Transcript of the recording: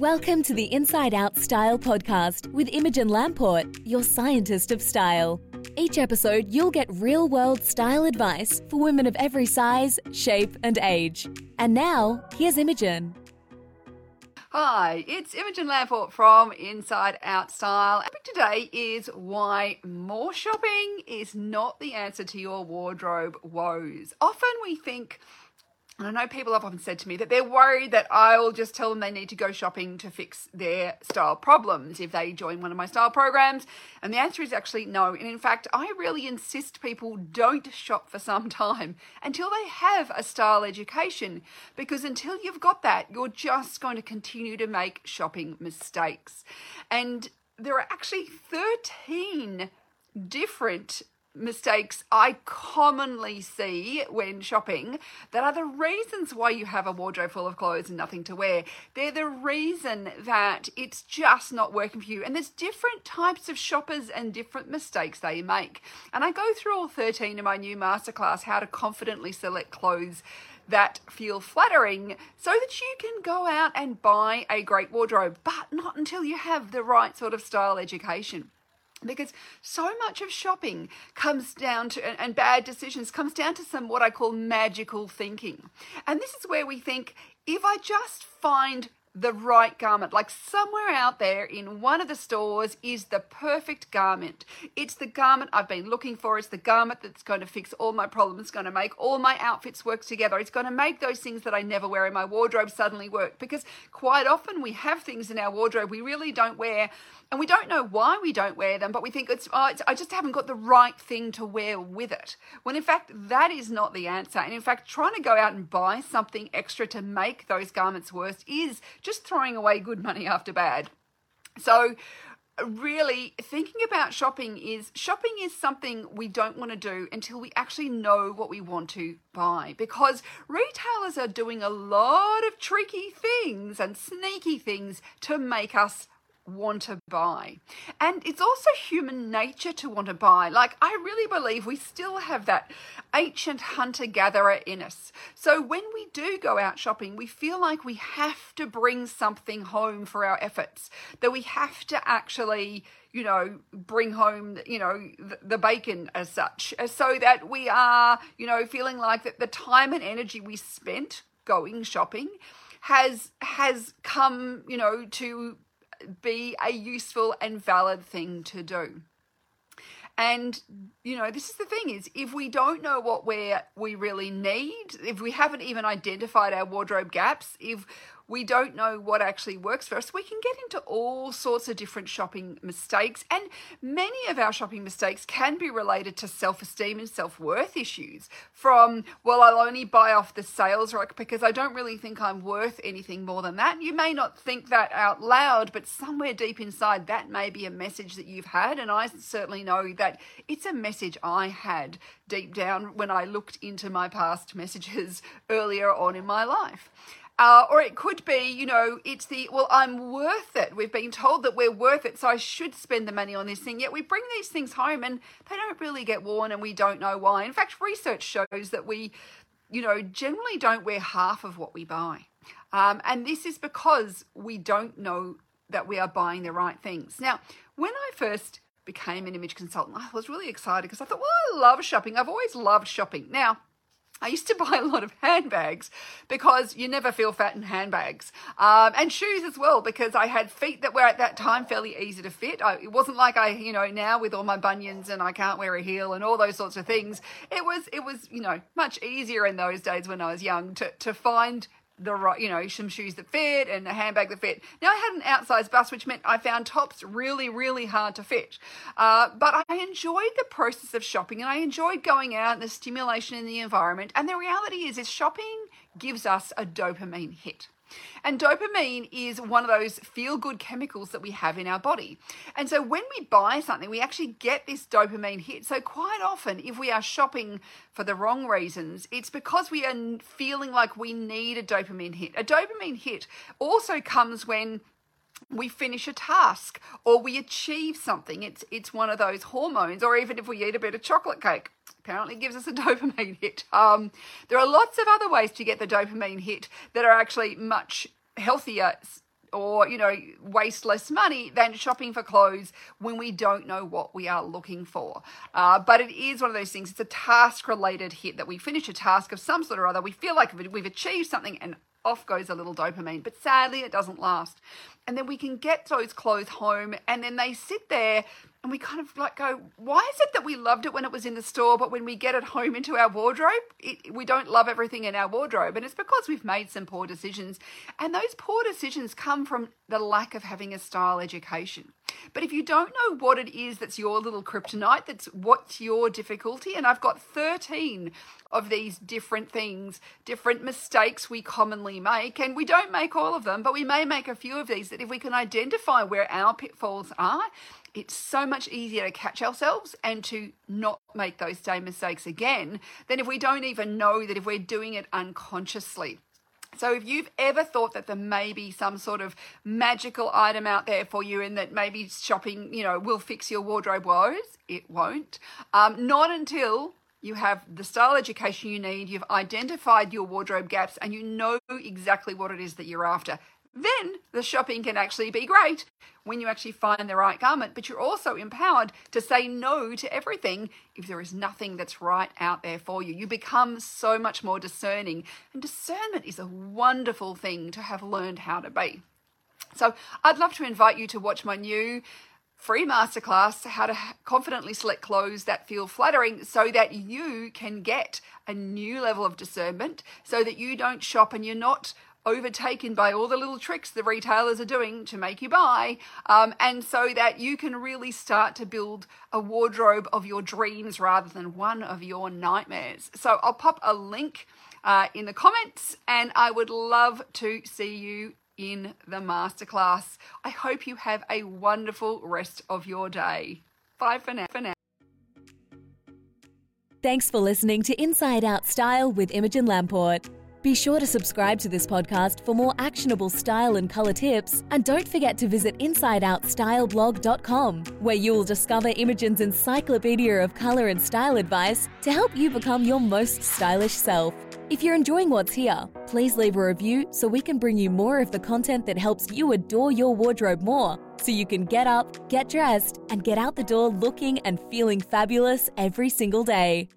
Welcome to the Inside Out Style podcast with Imogen Lamport, your scientist of style. Each episode, you'll get real world style advice for women of every size, shape, and age. And now, here's Imogen. Hi, it's Imogen Lamport from Inside Out Style. Topic today is why more shopping is not the answer to your wardrobe woes. Often we think and I know people have often said to me that they're worried that I'll just tell them they need to go shopping to fix their style problems if they join one of my style programs. And the answer is actually no. And in fact, I really insist people don't shop for some time until they have a style education. Because until you've got that, you're just going to continue to make shopping mistakes. And there are actually 13 different mistakes I commonly see when shopping that are the reasons why you have a wardrobe full of clothes and nothing to wear. They're the reason that it's just not working for you. And there's different types of shoppers and different mistakes they make. And I go through all 13 in my new masterclass, How to Confidently Select Clothes that feel flattering so that you can go out and buy a great wardrobe, but not until you have the right sort of style education because so much of shopping comes down to and, bad decisions comes down to some what I call magical thinking. And this is where we think if I just find the right garment. Like somewhere out there in one of the stores is the perfect garment. It's the garment I've been looking for. It's the garment that's going to fix all my problems. It's going to make all my outfits work together. It's going to make those things that I never wear in my wardrobe suddenly work. Because quite often we have things in our wardrobe we really don't wear and we don't know why we don't wear them, but we think it's, oh, it's, I just haven't got the right thing to wear with it. When in fact, that is not the answer. And in fact, trying to go out and buy something extra to make those garments worse is just throwing away good money after bad. So, really thinking about shopping is shopping is something we don't want to do until we actually know what we want to buy because retailers are doing a lot of tricky things and sneaky things to make us want to buy. And it's also human nature to want to buy. Like, I really believe we still have that ancient hunter gatherer in us. So when we do go out shopping, we feel like we have to bring something home for our efforts, that we have to actually you know, bring home, you know, the, bacon as such, uh, so that we are, you know, feeling like that the time and energy we spent going shopping has has come, you know, to be a useful and valid thing to do. And you know, this is the thing is if we don't know what we we really need, if we haven't even identified our wardrobe gaps, if we don't know what actually works for us, we can get into all sorts of different shopping mistakes. And many of our shopping mistakes can be related to self esteem and self worth issues. From, well, I'll only buy off the sales rack because I don't really think I'm worth anything more than that. You may not think that out loud, but somewhere deep inside, that may be a message that you've had. And I certainly know that it's a message I had deep down when I looked into my past messages earlier on in my life. Uh, or it could be, you know, it's the, well, I'm worth it. We've been told that we're worth it, so I should spend the money on this thing. Yet we bring these things home and they don't really get worn and we don't know why. In fact, research shows that we, you know, generally don't wear half of what we buy. Um, and this is because we don't know that we are buying the right things. Now, when I first became an image consultant, I was really excited because I thought, well, I love shopping. I've always loved shopping. Now, I used to buy a lot of handbags because you never feel fat in handbags. Um, and shoes as well because I had feet that were at that time fairly easy to fit. I, it wasn't like I, you know, now with all my bunions and I can't wear a heel and all those sorts of things. It was, it was, you know, much easier in those days when I was young to, to find the right, you know, some shoes that fit and a handbag that fit. Now I had an outsized bust, which meant I found tops really, really hard to fit. Uh, but I enjoyed the process of shopping and I enjoyed going out and the stimulation in the environment. And the reality is, is shopping gives us a dopamine hit. And dopamine is one of those feel good chemicals that we have in our body. And so when we buy something, we actually get this dopamine hit. So, quite often, if we are shopping for the wrong reasons, it's because we are feeling like we need a dopamine hit. A dopamine hit also comes when we finish a task or we achieve something. It's it's one of those hormones or even if we eat a bit of chocolate cake apparently gives us a dopamine hit. Um, there are lots of other ways to get the dopamine hit that are actually much healthier or you know waste less money than shopping for clothes when we don't know what we are looking for. Uh, but it is one of those things it's a task related hit that we finish a task of some sort or other we feel like we've achieved something and off goes a little dopamine. But sadly, it doesn't last. And then we can get those clothes home and then they sit there and we kind of like go, why is it that we loved it when it was in the store, but when we get it home into our wardrobe, it, we don't love everything in our wardrobe? And it's because we've made some poor decisions. And those poor decisions come from the lack of having a style education. But if you don't know what it is that's your little kryptonite, that's what's your difficulty, and I've got 13 of these different things, different mistakes we commonly make, and we don't make all of them, but we may make a few of these that if we can identify where our pitfalls are, it's so much easier to catch ourselves and to not make those same mistakes again than if we don't even know that if we're doing it unconsciously. So if you've ever thought that there may be some sort of magical item out there for you and that maybe shopping, you know, will fix your wardrobe woes, it won't. Um, not until you have the style education you need, you've identified your wardrobe gaps, and you know exactly what it is that you're after then the shopping can actually be great when you actually find the right garment. But you're also empowered to say no to everything if there is nothing that's right out there for you. You become so much more discerning, and discernment is a wonderful thing to have learned how to be. So, I'd love to invite you to watch my new free masterclass how to confidently select clothes that feel flattering so that you can get a new level of discernment so that you don't shop and you're not overtaken by all the little tricks the retailers are doing to make you buy, um, and so that you can really start to build a wardrobe of your dreams rather than one of your nightmares. So I'll pop a link uh, in the comments, and I would love to see you in the masterclass. I hope you have a wonderful rest of your day. Bye for now. For now. Thanks for listening to Inside Out Style with Imogen Lamport. Be sure to subscribe to this podcast for more actionable style and colour tips. And don't forget to visit InsideOutStyleBlog.com, where you'll discover Imogen's encyclopedia of colour and style advice to help you become your most stylish self. If you're enjoying what's here, please leave a review so we can bring you more of the content that helps you adore your wardrobe more so you can get up, get dressed, and get out the door looking and feeling fabulous every single day.